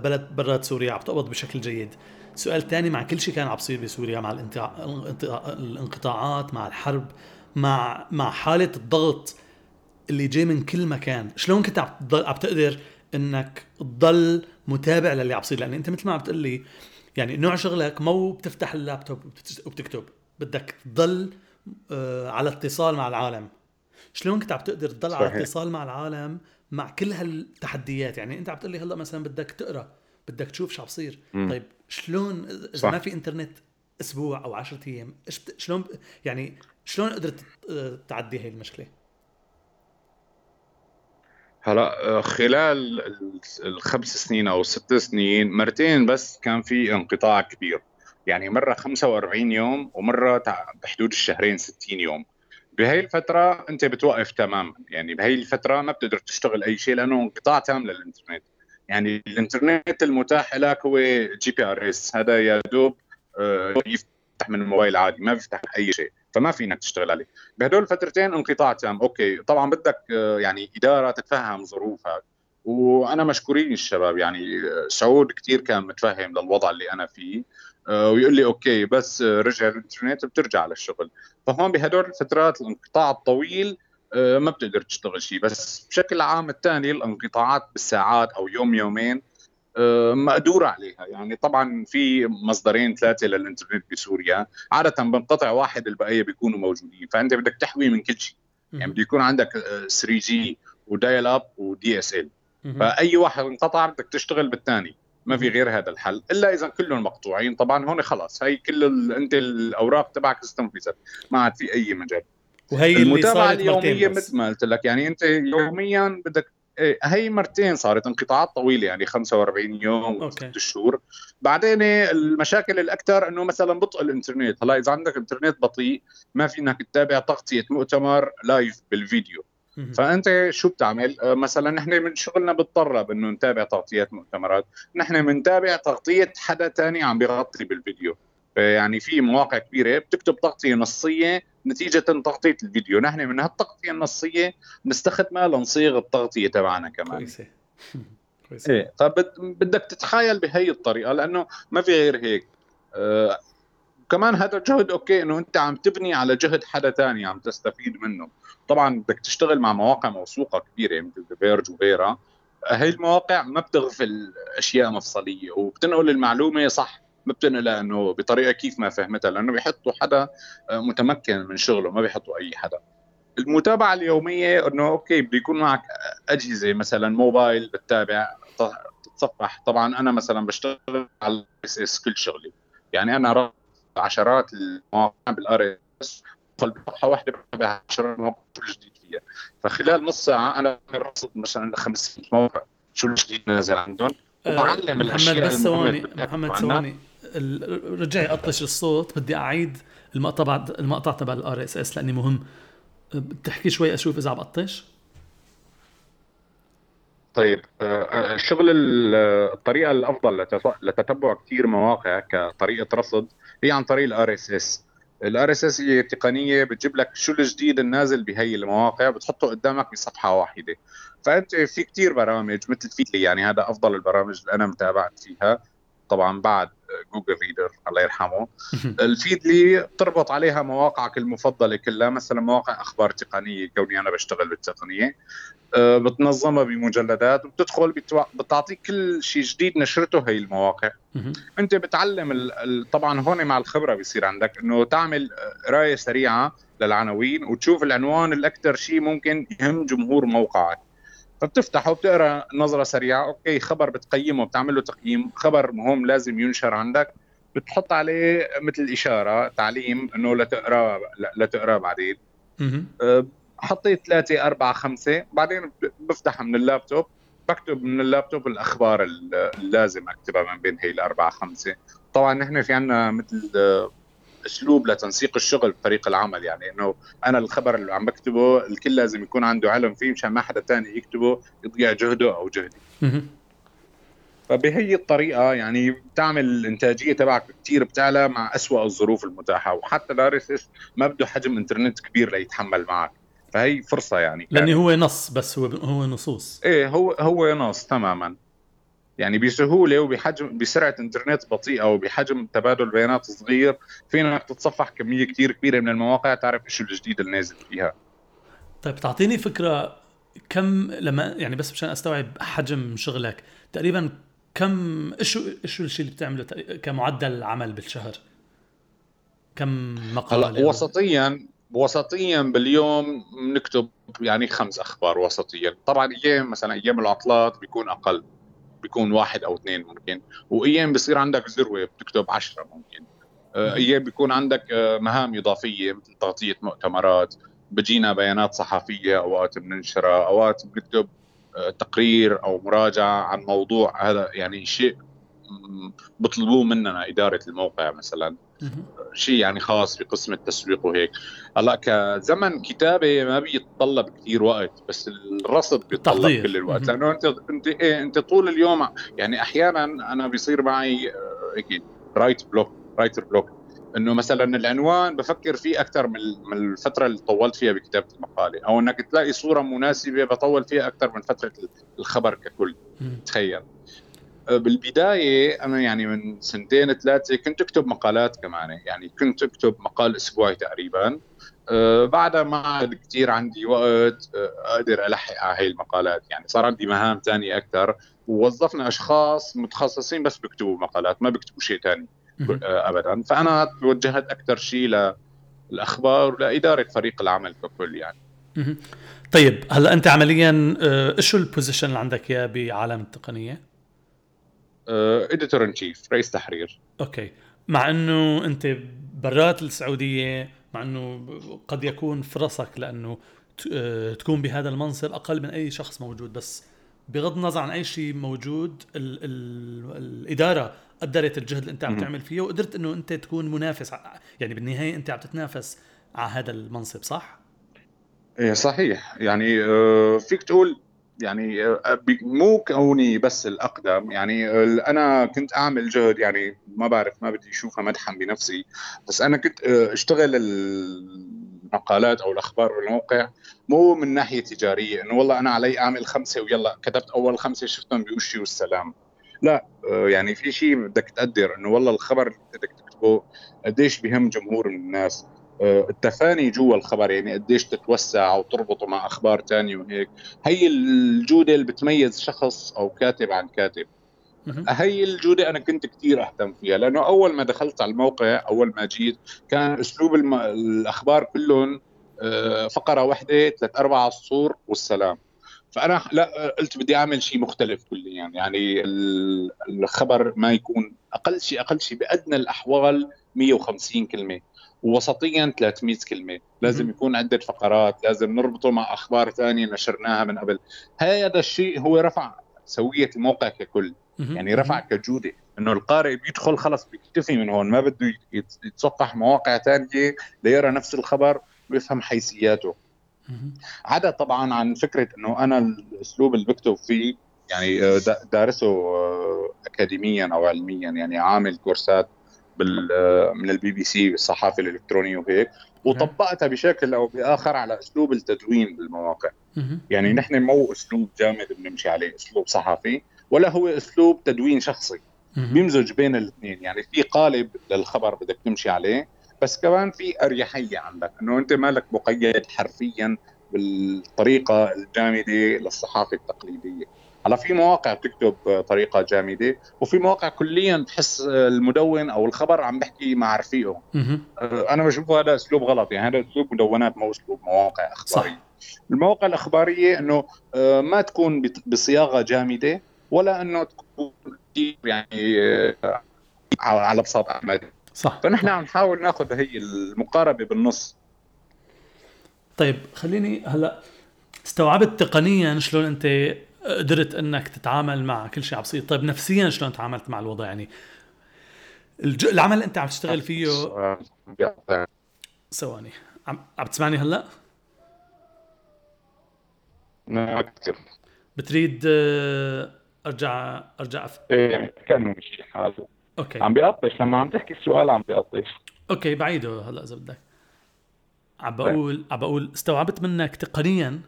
B: بلد برات سوريا عم تقبض بشكل جيد. سؤال ثاني مع كل شيء كان عم بصير بسوريا مع الانقطاعات مع الحرب مع مع حالة الضغط اللي جاي من كل مكان. شلون كنت عم عم تقدر إنك تضل متابع للي عم بصير؟ لأن أنت مثل ما عم تقول لي يعني نوع شغلك مو بتفتح اللابتوب وبتكتب. بدك تضل آه، على اتصال مع العالم. شلون كنت عم تقدر تضل. على اتصال مع العالم مع كل هالتحديات. يعني انت عم تقول لي هلا مثلا بدك تقرأ بدك تشوف شو عم بصير. طيب شلون إذا. ما في إنترنت أسبوع أو 10 أيام شلون يعني شلون قدرت تعدي هاي المشكلة؟
A: هلا آه، خلال الخمس سنين أو ست سنين مرتين بس كان في انقطاع كبير. يعني مرة 45 يوم ومرة بحدود الشهرين 60 يوم. بهي الفترة أنت بتوقف تماما. يعني بهي الفترة ما بتقدر تشتغل أي شيء لأنه انقطاع تام للإنترنت. يعني الإنترنت المتاح لك هو GPRS هذا يا دوب آه، يفتح من الموبايل عادي ما بيفتح أي شيء. فما فينك تشتغل عليه. بهدول الفترتين انقطاع تام. okay طبعا بدك آه، يعني إدارة تتفهم ظروفك. وأنا مشكورين الشباب. يعني آه، سعود كثير كان متفهم للوضع اللي أنا فيه. ويقول لي okay بس رجع الانترنت بترجع للشغل فهون بهدول الفترات الانقطاع الطويل ما بتقدر تشتغل شيء بس بشكل عام الثاني الانقطاعات بالساعات أو يوم يومين آه، مقدور عليها. يعني طبعا في مصدرين ثلاثة للإنترنت بسوريا. عادة بنقطع واحد البقية بيكونوا موجودين. فأنت بدك تحوط من كل شيء يعني بده يكون عندك 3 آه، G و dial-up و DSL فأي واحد انقطع بدك تشتغل بالثاني ما في غير هذا الحل إلا إذا كلهم مقطوعين. طبعا هون خلص هي كل ال... أنت الأوراق تبعك استنفذت ما عاد في أي مجال. وهي المتابعة اليومية مثل ما قلت لك يعني أنت يوميا بدك إيه، هي مرتين صارت انقطاعات طويلة يعني 45 يوم okay. ست شهور. بعدين المشاكل الأكثر إنه مثلا بطء الإنترنت. هلأ إذا عندك إنترنت بطيء ما فينك تتابع تغطية مؤتمر live بالفيديو. فأنت شو بتعمل؟ آه، مثلا نحن من شغلنا بيتطلب إنه نتابع تغطيات مؤتمرات. نحن بنتابع تغطية حدا تاني عم بيغطي بالفيديو. يعني في مواقع كبيرة بتكتب تغطية نصية نتيجة تغطية الفيديو. نحن من هالتغطية النصية نستخدمها لنصيغ التغطية تبعنا كمان. كويسة. كويسه إيه فبدك تتخيل بهي الطريقة لأنه ما في غير هيك. كمان هذا الجهد okay إنه أنت عم تبني على جهد حدا تاني عم تستفيد منه. طبعا بدك تشتغل مع مواقع موثوقة كبيرة مثل The Verge وغيرها. هي المواقع ما بتغفل أشياء مفصلية وبتنقل المعلومة صح ما بتنقلها إنه بطريقة كيف ما فهمتها لأنه بيحطوا حدا آه، متمكن من شغله ما بيحطوا أي حدا. المتابعة اليومية إنه okay بده يكون معك أجهزة مثلا موبايل بتتابع تتصفح طبعا أنا مثلا بشتغل على RSS كل شغلي. يعني أنا عشرات المواقع بال RSS بصفحه واحدة عشرات مواقع جديد فيها. فخلال نص ساعة أنا رصد مثلا 500 موقع. شو الجديد نازل عندهم
B: آه، وبعلم الأشياء محمد بس ثواني محمد ثواني. رجع يقطش الصوت. بدي أعيد المقطع المقطع تبع ال RSS لأني مهم. بتحكي شوي أشوف إذا عم بقطش
A: طيب آه، الشغل الطريقة الأفضل لتتبع كثير مواقع كطريقة رصد هي عن طريق ال RSS. ال RSS هي تقنية بتجيب لك شو الجديد النازل بهي المواقع بتحطه قدامك بصفحة واحدة. فأنت في كثير برامج مثل Feedly يعني هذا أفضل البرامج اللي أنا متابعة فيها. طبعا بعد Google Reader الله يرحمه. ال Feedly بتربط عليها مواقعك المفضلة كلها مثلا مواقع أخبار تقنية كوني أنا بشتغل بالتقنية. آه، بتنظمها بمجلدات وبتدخل بتعطيك كل شيء جديد نشرته هي المواقع. أنت بتعلم طبعا هون مع الخبرة بيصير عندك إنه تعمل قرايه سريعة للعناوين وتشوف العنوان الأكثر شيء ممكن يهم جمهور موقعك. فبتفتحه وبتقرأ نظرة سريعة. أوكي خبر بتقيمه بتعمل له تقييم. خبر مهم لازم ينشر عندك. بتحط عليه مثل اشاره تعليم إنه لا تقراه بعدين. أه، حطيت ثلاثة أربعة خمسة. بعدين بفتح من اللابتوب. بكتب من اللابتوب الأخبار اللازم أكتبها من بين هي الأربعة خمسة. طبعا نحن في عنا مثل اسلوب لتنسيق الشغل بفريق العمل. يعني إنه أنا الخبر اللي عم بكتبه الكل لازم يكون عنده علم فيه مشان ما حدا تاني يكتبه يضيع جهده أو جهدي. فبهي الطريقة يعني بتعمل الإنتاجية تبعك كثير بتعلى مع أسوأ الظروف المتاحة. وحتى اس ما بده حجم إنترنت كبير ليتحمل معك. فهي فرصة يعني.
B: لاني هو نص بس هو هو نصوص.
A: إيه هو هو نص تماما. يعني بسهولة وبحجم بسرعة إنترنت بطيئة وبحجم تبادل بيانات صغير فينك تتصفح كمية كثير كبيرة من المواقع تعرف إيش الجديد اللي نازل فيها.
B: طيب تعطيني فكرة كم لما يعني بس مشان أستوعب حجم شغلك تقريبا كم إيش إيش الشيء اللي بتعمله كمعدل عمل بالشهر؟ كم مقاله
A: هلا وسطيا وسطيا باليوم بنكتب يعني خمس أخبار وسطيا. طبعا أيام مثلا أيام العطلات بيكون أقل. بيكون واحد أو اثنين ممكن. وأيام بصير عندك ذروه بتكتب عشرة ممكن. آه، أيام بيكون عندك آه، مهام إضافية مثل تغطية مؤتمرات بجينا بيانات صحفية أوقات بننشرها أوقات بنكتب آه، تقرير أو مراجعة عن موضوع. هذا يعني شيء بيطلبوه مننا إدارة الموقع مثلا. شيء يعني خاص بقسم التسويق وهيك. هلا كزمن كتابة ما بيتطلب كثير وقت بس الرصد بيتطلب تحضير. كل الوقت. لأنه انت انت إيه انت طول اليوم يعني أحيانا أنا بيصير معي آه، هيك write block writer block إنه مثلا العنوان بفكر فيه أكثر من من الفترة اللي طولت فيها بكتابة المقالة. أو إنك تلاقي صورة مناسبة بطول فيها أكثر من فترة الخبر ككل. تخيل. بالبداية أنا يعني من سنتين ثلاثة كنت أكتب مقالات كمان. يعني كنت أكتب مقال أسبوعي تقريبا. أه بعدها ما عاد كثير عندي وقت أه أقدر ألحق على هي المقالات. يعني صار عندي مهام ثانية أكثر ووظفنا أشخاص متخصصين بس بيكتبوا مقالات ما بيكتبوا شيء ثاني أه ابدا. فأنا توجهت أكثر شيء للأخبار ولإدارة فريق العمل ككل يعني.
B: طيب هلأ أنت عمليا آه، إيش ال position اللي عندك اياه بعالم التقنية؟
A: editor in chief رئيس تحرير.
B: okay. مع إنه أنت برات السعودية مع إنه قد يكون فرصك لأنه آه، تكون بهذا المنصب أقل من أي شخص موجود. بس بغض النظر عن أي شيء موجود ال ال الإدارة قدرت الجهد اللي أنت عم تعمل فيه وقدرت إنه أنت تكون منافس يعني بالنهاية أنت عم تتنافس على هذا المنصب صح؟
A: إيه صحيح. يعني آه، فيك تقول يعني آه، مو كوني بس الأقدم يعني أنا كنت أعمل جهد يعني ما بعرف ما بدي أشوفها مدحا بنفسي. بس أنا كنت آه، أشتغل المقالات أو الأخبار بالموقع مو من ناحية تجارية إنه والله أنا علي أعمل خمسة ويلا كتبت أول خمسة شفتهم بوشي والسلام. لا آه، يعني في شيء بدك تقدر إنه والله الخبر اللي بدك تكتبه قديش بهم جمهور من الناس. التفاني جوا الخبر يعني قديش تتوسع أو تربطه مع أخبار تانية وهيك. هي الجودة اللي بتميز شخص أو كاتب عن كاتب. هي الجودة أنا كنت كثير أهتم فيها لأنه أول ما دخلت على الموقع أول ما جيت كان أسلوب الم... الأخبار كلهم آه، فقرة واحدة ثلاث أربع سطور والسلام. فأنا لا قلت بدي أعمل شيء مختلف كليا يعني الخبر ما يكون أقل شيء أقل شيء بأدنى الأحوال 150 كلمة. ووسطيا 300 كلمة. لازم يكون عدة فقرات لازم نربطه مع أخبار ثانية نشرناها من قبل. هذا الشيء هو رفع سوية الموقع ككل. يعني رفع كجودة. إنه القارئ بيدخل خلص بيكتفي من هون ما بده يتصفح مواقع ثانية ليرى نفس الخبر ويفهم حيثياته. عدا طبعا عن فكرة إنه أنا الأسلوب اللي بكتب فيه يعني آه، دارسه آه، اكاديميا أو علميا يعني عامل كورسات بال من البي بي سي الصحافه الإلكترونية وهيك وطبقتها بشكل أو بآخر على أسلوب التدوين بالمواقع. يعني نحن مو أسلوب جامد بنمشي عليه أسلوب صحفي ولا هو أسلوب تدوين شخصي. بيمزج بين الاثنين. يعني في قالب للخبر بدك تمشي عليه بس كمان في أريحية عندك. إنه أنت مالك مقيد حرفيا بالطريقة الجامدة للصحافة التقليدية. هلا في مواقع بتكتب طريقة جامدة وفي مواقع كليا بتحس المدون أو الخبر عم بحكي مع رفيقه. أنا بشوف هذا أسلوب غلط يعني هذا أسلوب مدونات مو أسلوب مواقع إخبارية. صح. المواقع الإخبارية إنه آه، ما تكون بصياغة جامدة ولا إنه تكون يعني آه، على بساط أحمد. صح. فنحن عم نحاول ناخذ هي المقاربة بالنص.
B: طيب خليني هلأ استوعبت تقنيا شلون أنت قدرت إنك تتعامل مع كل شيء بسيط طيب نفسيا شلون تعاملت مع الوضع؟ يعني الج... العمل اللي أنت عم تشتغل فيه ثواني عم عم تسمعني هلأ؟
A: ما كثير
B: بتريد آه، أرجع أرجع أف...
A: إيه كان مشي حاله
B: okay.
A: عم بيقطش لما عم تحكي السؤال عم بيقطش.
B: okay بعيده هلأ إذا بدك. عم بقول عم بقول استوعبت منك تقنيا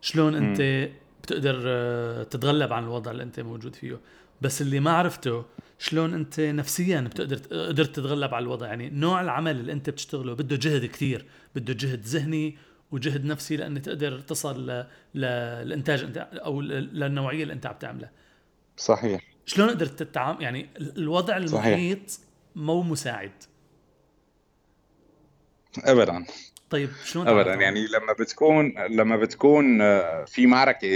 B: شلون أنت بتقدر آه، تتغلب عن الوضع اللي انت موجود فيه. بس اللي ما عرفته شلون انت نفسيا بتقدر قدرت تتغلب على الوضع. يعني نوع العمل اللي انت بتشتغله بده جهد كثير بده جهد ذهني وجهد نفسي لأن تقدر تصل ل... للانتاج انت أو للنوعية اللي انت عم تعملها.
A: صحيح.
B: شلون قدرت تتعامل يعني الوضع المحيط مو مساعد.
A: ابدا.
B: طيب شلون
A: ابدا. يعني لما بتكون لما بتكون آه، في معركة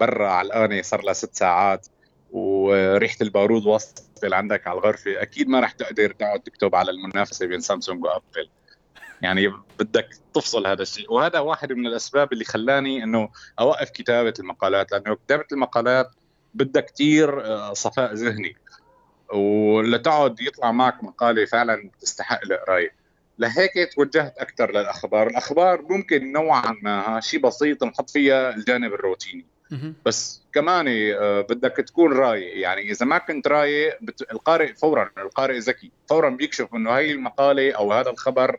A: برا علقانه صار لها ست ساعات وريحة البارود واصلة عندك على الغرفة أكيد ما راح تقدر تقعد تكتب على المنافسة بين سامسونج وأبل. يعني بدك تفصل هذا الشيء. وهذا واحد من الأسباب اللي خلاني إنه أوقف كتابة المقالات لأنه كتابة المقالات بدها كثير آه، صفاء ذهني. ولتقعد يطلع معك مقالة فعلا تستحق القرايه لهيك توجهت أكثر للأخبار، الأخبار ممكن نوعا ما شيء بسيط نحط فيها الجانب الروتيني. بس كمان آه، بدك تكون رايق. يعني إذا ما كنت رايق القارئ فورا القارئ ذكي. فورا بيكشف إنه هي المقالة أو هذا الخبر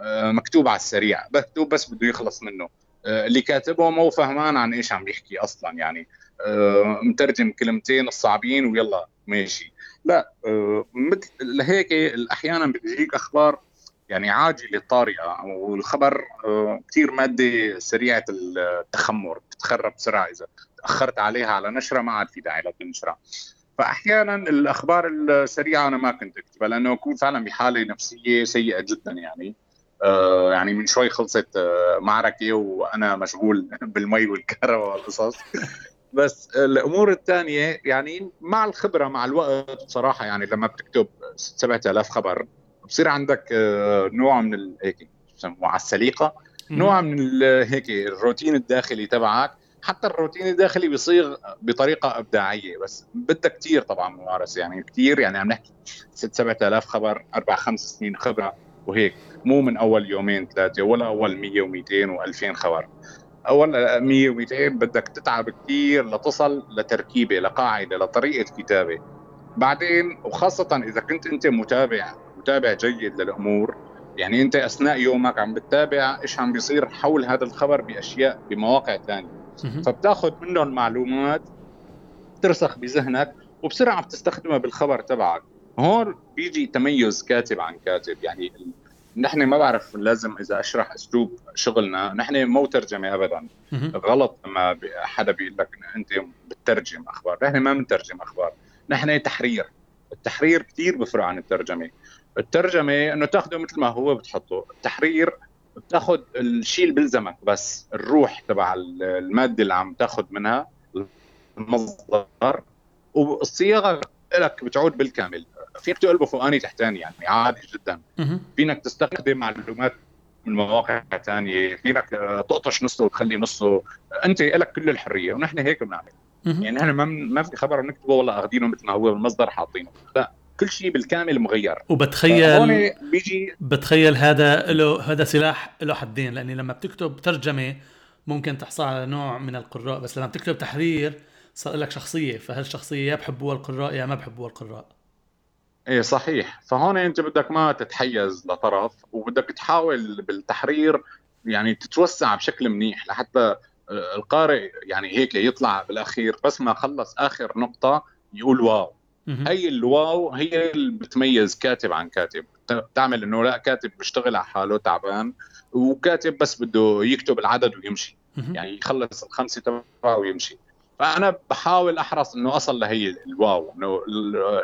A: آه، مكتوب على السريع. مكتوب بس بده يخلص منه. آه، اللي كاتبه مو فهمان عن إيش عم يحكي أصلا. يعني مترجم كلمتين الصعبين ويلا ماشي. لا مثل لهيك أحيانا بتجيك أخبار يعني عاجله طارئه والخبر آه، كثير ماده سريعة التخمر بتتخرب بسرعة إذا تأخرت عليها على نشرة ما عاد في داعي لتنشرها فأحيانا الأخبار السريعة أنا ما كنت أكتبها لأنه أكون فعلا بحالة نفسية سيئة جدا يعني. آه يعني من شوي خلصت آه معركة وأنا مشغول بالمي والكهرباء والقصص. بس الأمور الثانية يعني مع الخبرة مع الوقت بصراحة يعني لما بتكتب 7000 خبر بصير عندك آه، نوع من هيك على السليقة نوع من هيك الروتين الداخلي تبعك. حتى الروتين الداخلي بيصير بطريقة إبداعية بس بدها كثير طبعا ممارسة. يعني كثير يعني عم نحكي 6 7000 خبر أربع خمس سنين خبرة وهيك. مو من أول يومين ثلاثة ولا أول 100 و200 و2000 خبر. أول 100 و200 بدك تتعب كثير لتصل لتركيبة لقاعدة لطريقة كتابة. بعدين وخاصة إذا كنت أنت متابع متابع جيد للأمور. يعني أنت أثناء يومك عم بتتابع إيش عم بيصير حول هذا الخبر بأشياء بمواقع ثانية فبتأخذ منهم معلومات ترسخ بذهنك وبسرعة بتستخدمها بالخبر تبعك. هون بيجي تميز كاتب عن كاتب. يعني نحن ما بعرف لازم إذا أشرح أسلوب شغلنا. نحن مو ترجمة ابدا. غلط لما حدا بيقول لك أنت بتترجم أخبار. نحن ما بنترجم أخبار. نحن تحرير. التحرير كثير بفرق عن الترجمة. الترجمة إنه تاخذه مثل ما هو بتحطه. التحرير بتاخذ الشيء اللي بيلزمك بس الروح تبع المادة اللي عم تاخذ منها المصدر. والصياغة لك بتعود بالكامل. فيك تقلبه فوقاني تحتاني يعني عادي جدا. فينك تستخدم معلومات من مواقع ثانية فينك تقطش نصه وتخلي نصه. أنت لك كل الحرية ونحن هيك بنعمل. يعني نحن ما ما في خبر بنكتبه والله أخذينه مثل ما هو بالمصدر حاطينه. لا. كل شيء بالكامل مغير.
B: وبتخيل بيجي بتخيل هذا له هذا سلاح له حدين لأني لما بتكتب ترجمة ممكن تحصل على نوع من القراء بس لما بتكتب تحرير صار لك شخصية فهالشخصيه يا بحبوها القراء يا ما بحبوها القراء؟
A: إيه صحيح. فهون أنت بدك ما تتحيز لطرف وبدك تحاول بالتحرير يعني تتوسع بشكل منيح لحتى القارئ يعني هيك يطلع بالأخير بس ما خلص آخر نقطة يقول واو. هي الواو هي اللي بتميز كاتب عن كاتب. تعمل إنه لا كاتب بيشتغل على حاله تعبان وكاتب بس بده يكتب العدد ويمشي. يعني يخلص الخمسة تبعه ويمشي. فأنا بحاول أحرص إنه أصل لهي الواو إنه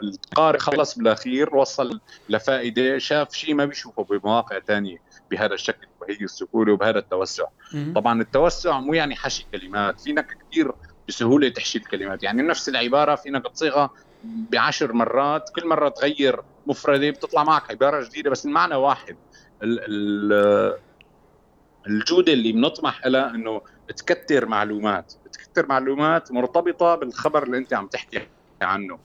A: القارئ خلص بالأخير وصل لفائدة شاف شيء ما بيشوفه بمواقع ثانية بهذا الشكل وهي السهولة وبهذا التوسع. طبعا التوسع مو يعني حشي كلمات فينك كثير بسهولة تحشي الكلمات. يعني نفس العبارة فينك تصيغها بعشر مرات كل مرة تغير مفردة بتطلع معك عبارة جديدة. بس المعنى واحد الجودة اللي بنطمح لها إنه تكتر معلومات. تكتر معلومات مرتبطة بالخبر اللي أنت عم تحكي عنه.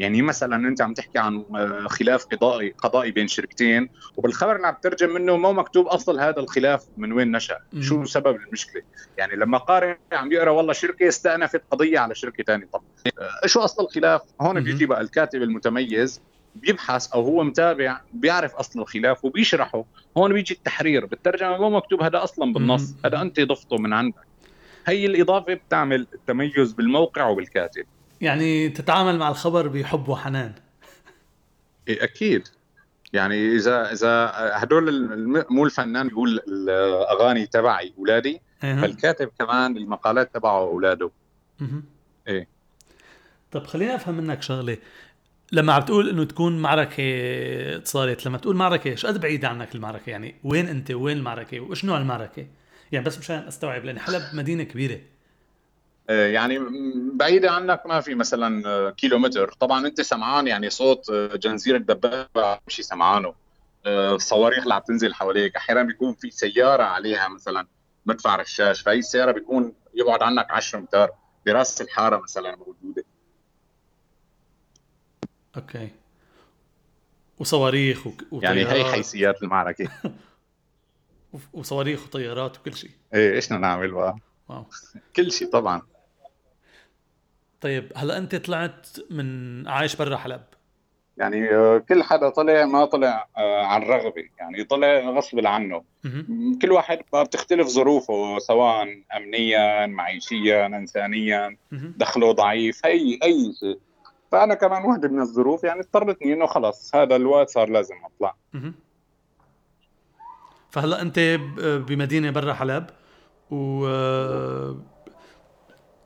A: يعني مثلا أنت عم تحكي عن آه، خلاف قضائي قضائي بين شركتين وبالخبر اللي عم تترجم منه ما مكتوب أصل هذا الخلاف من وين نشأ شو سبب المشكلة؟ يعني لما قارئ عم يقرأ والله شركة استأنفت قضية على شركة ثانية طب آه، شو أصل الخلاف؟ هون بيجي بقى الكاتب المتميز بيبحث أو هو متابع بيعرف أصل الخلاف وبيشرحه هون بيجي التحرير بالترجمة مو مكتوب هذا أصلا بالنص هذا أنت ضفته من عندك. هي الإضافة بتعمل التميز بالموقع وبالكاتب.
B: يعني تتعامل مع الخبر بحب وحنان.
A: إيه أكيد. يعني إذا إذا هدول مو الفنان بيقول الأغاني تبعي أولادي فالكاتب كمان المقالات تبعه أولاده.
B: إيه. طب خليني أفهم منك شغلة. لما عم تقول إنه تكون معركة صارت لما تقول معركة إيش قد بعيدة عنك المعركة؟ يعني وين أنت وين المعركة؟ وإيش نوع المعركة؟ يعني بس مشان أستوعب لأن حلب مدينة
A: كبيرة. يعني بعيدة عنك ما في مثلا كيلو متر طبعا أنت سمعان يعني صوت جنزير الدبابة مشي سمعانه. الصواريخ اللي عم تنزل حواليك. أحيانا بيكون في سيارة عليها مثلا مدفع رشاش. فهي السيارة بيكون يبعد عنك 10 امتار براس الحارة مثلا موجودة.
B: أوكي. وصواريخ
A: وطيارات. يعني هي حيثيات المعركة.
B: وصواريخ وطيارات وكل شيء.
A: إيه إيش بدنا نعمل بقى؟ واو. كل شيء طبعا.
B: طيب هلا انت طلعت من عايش برا حلب.
A: يعني آه، كل حدا طلع ما طلع آه، عن رغبة. يعني طلع غصب عنه. كل واحد بتختلف ظروفه سواء امنيا معيشيا انسانيا دخله ضعيف أي أي شيء. فأنا كمان وحده من الظروف يعني اضطرتني إنه خلص هذا الوقت صار لازم أطلع.
B: فهلا انت بمدينة برا حلب و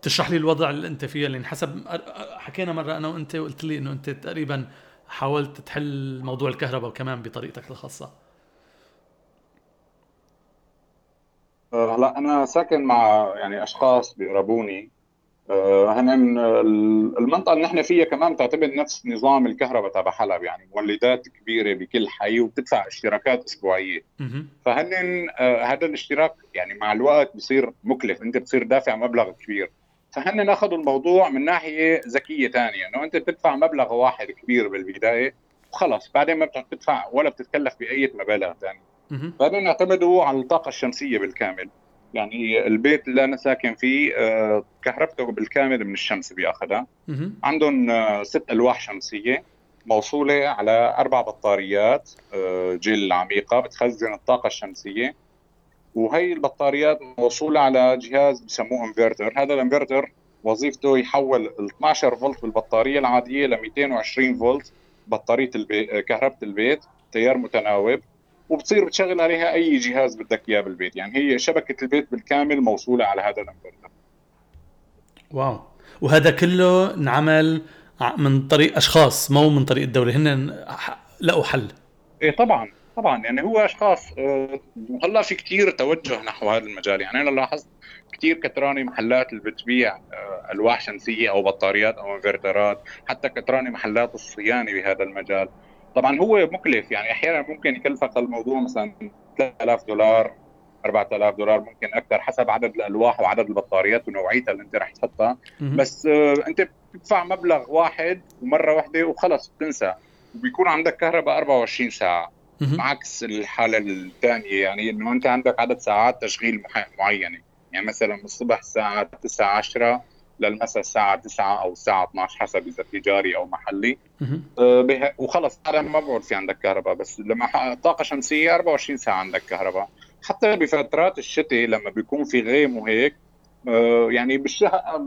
B: تشرح لي الوضع اللي انت فيه؟ لأن حسب حكينا مرة أنا وأنت وقلت لي إنه أنت تقريبا حاولت تحل موضوع الكهرباء كمان بطريقتك الخاصة.
A: أه، هلا أنا ساكن مع يعني أشخاص بيقربوني. أه، هن المنطقة اللي نحن فيها كمان تعتمد نفس نظام الكهرباء تبع حلب يعني مولدات كبيرة بكل حي وبتدفع اشتراكات أسبوعية. فهن أه، هذا الاشتراك يعني مع الوقت بصير مكلف أنت بتصير دافع مبلغ كبير. فهن اخذوا الموضوع من ناحية ذكية ثانية إنه أنت بتدفع مبلغ واحد كبير بالبداية وخلص بعدين ما بتدفع ولا بتتكلف بأي مبالغ ثانية. بعدين اعتمدوا على الطاقة الشمسية بالكامل يعني البيت اللي أنا ساكن فيه آه، كهربته بالكامل من الشمس بيأخذها. عندهم آه، ست ألواح شمسية موصولة على أربع بطاريات آه، جيل عميقة بتخزن الطاقة الشمسية. وهي البطاريات موصولة على جهاز بسموه إنفرتر. هذا الإنفرتر وظيفته يحول ال 12 فولت بالبطاريه العادية ل 220 فولت بطارية البيت كهرباء البيت تيار متناوب وبتصير بتشغل عليها أي جهاز بدك إياه بالبيت. يعني هي شبكة البيت بالكامل موصولة على هذا الإنفرتر.
B: واو. وهذا كله انعمل من طريق أشخاص مو من طريق الدولة هن لقوا حل.
A: إيه طبعا. طبعا يعني هو أشخاص آه، هلا في كثير توجه نحو هذا المجال. يعني أنا لاحظت كثير كتراني محلات اللي بتبيع آه، الواح شمسيه أو بطاريات أو إنفرترات حتى كتراني محلات الصيانة بهذا المجال. طبعا هو مكلف يعني أحيانا ممكن يكلفك الموضوع مثلا 3000 دولار 4000 دولار ممكن أكثر حسب عدد الألواح وعدد البطاريات ونوعيتها اللي أنت رح تحطها. بس آه، أنت بتدفع مبلغ واحد ومرة واحدة وخلص بتنسى. وبيكون عندك كهرباء 24 ساعة. عكس الحالة الثانية يعني إنه أنت عندك عدد ساعات تشغيل معينة. يعني مثلا من الصبح الساعة 9 10 للمساء الساعة 9 أو الساعة 12 حسب إذا تجاري أو محلي. أه وخلص هذا ما بقعد في عندك كهرباء بس لما طاقة شمسية 24 ساعة عندك كهرباء. حتى بفترات الشتاء لما بيكون في غيم وهيك يعني بالشهر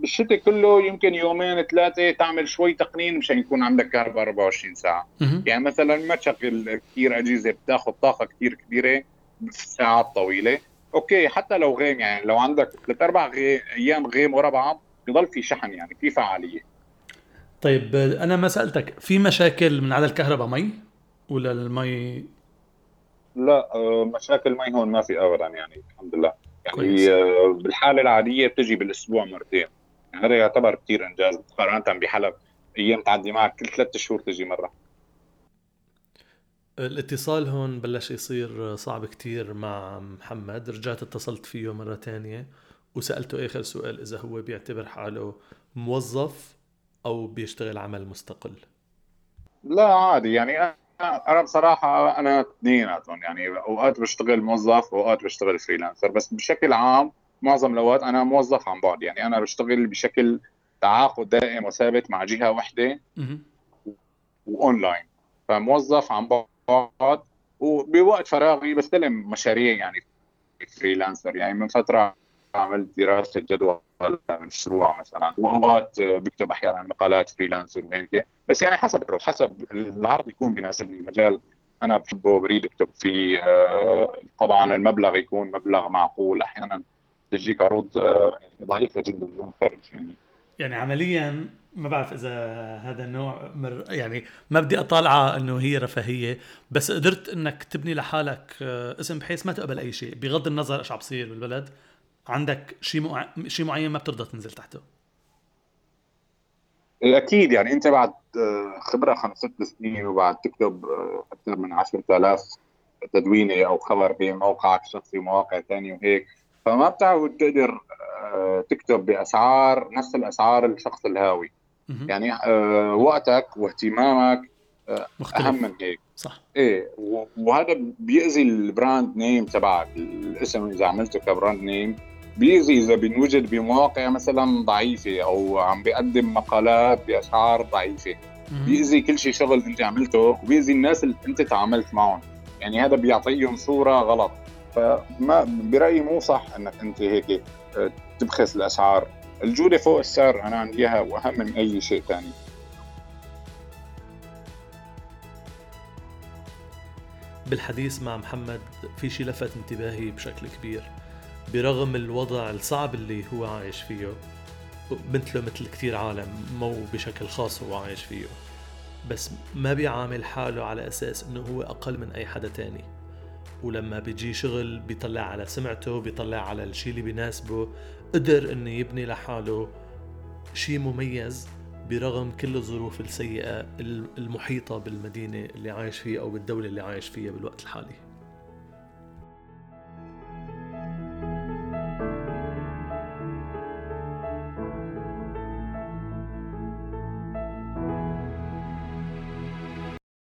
A: بالشتاء كله يمكن يومين ثلاثة تعمل شوي تقنين مشان يكون عندك كهرباء 24 ساعة. يعني مثلا ما تشغل كثير أجهزة بتاخذ طاقة كثير كبيرة ساعات طويلة. أوكي حتى لو غيم يعني لو عندك ثلاث أربع غي... أيام غيم ورا بعض بضل في شحن يعني في فعالية.
B: طيب أنا ما سألتك في مشاكل من على الكهرباء مي؟ ولا المي؟
A: لا آه، مشاكل مي هون ما في ابدا يعني الحمد لله. يعني آه، بالحالة العادية بتجي بالأسبوع مرتين. يعني هذا يعتبر كثير إنجاز مقارنة بحلب. أيام تعدي معك كل ثلاث شهور تجي مرة.
B: الاتصال هون بلش يصير صعب كتير مع محمد. رجعت اتصلت فيه مرة تانية وسألته آخر سؤال إذا هو بيعتبر حاله موظف أو بيشتغل عمل مستقل.
A: لا عادي. يعني أنا بصراحة أنا اثنيناتهم يعني أوقات بشتغل موظف واوقات بشتغل freelancer بس بشكل عام معظم الأوقات أنا موظف عن بعد يعني أنا بشتغل بشكل تعاقد دائم وثابت مع جهة واحدة واونلاين فموظف عن بعد وبوقت فراغي بستلم مشاريع يعني freelancer يعني من فترة عملت دراسة جدوى مشروع مثلا. واوقات بكتب أحيانا مقالات freelancer وهيك بس يعني حسب حسب العرض يكون بيناسبني المجال. أنا بحبه بريد اكتب فيه آه، طبعا المبلغ يكون مبلغ معقول. أحيانا تجيك عروض آه، ضعيفه جدا بدون خارج
B: يعني يعني عمليا ما بعرف إذا هذا النوع مر يعني ما بدي أطالعه إنه هي رفاهية بس قدرت إنك تبني لحالك آه، اسم بحيث ما تقبل أي شيء بغض النظر إيش عم بصير بالبلد. عندك شيء مع... شيء معين ما بترضى تنزل تحته؟
A: أكيد يعني أنت بعد آه، خبرة خمس ست سنين وبعد تكتب آه، أكثر من 10000 تدوينة أو خبر بموقعك الشخصي ومواقع ثانية وهيك فما بتعود تقدر آه، تكتب بأسعار نفس الأسعار الشخص الهاوي. يعني وقتك واهتمامك مختلف. أهم من هيك.
B: صح.
A: إيه وهذا بيأذي ال brand name تبعك الاسم إذا عملته ك brand name بيأذي إذا بنوجد بمواقع مثلا ضعيفة أو عم بيقدم مقالات بأسعار ضعيفة. بيأذي كل شيء شغل أنت عملته وبيأذي الناس اللي أنت تعاملت معهم. يعني هذا بيعطيهم صورة غلط. فما برأيي مو صح إنك أنت هيك آه، تبخس الأسعار. الجودة فوق السعر أنا عندي إياها وأهم من أي شيء ثاني
B: بالحديث مع محمد في شيء لفت انتباهي بشكل كبير. برغم الوضع الصعب اللي هو عايش فيه مثله مثل كثير عالم مو بشكل خاص هو عايش فيه. بس ما بيعامل حاله على أساس إنه هو أقل من أي حدا تاني. ولما بيجي شغل بيطلع على سمعته بيطلع على الشيء اللي بيناسبه قدر إنه يبني لحاله شيء مميز برغم كل الظروف السيئة المحيطة بالمدينة اللي عايش فيها أو بالدولة اللي عايش فيها بالوقت الحالي.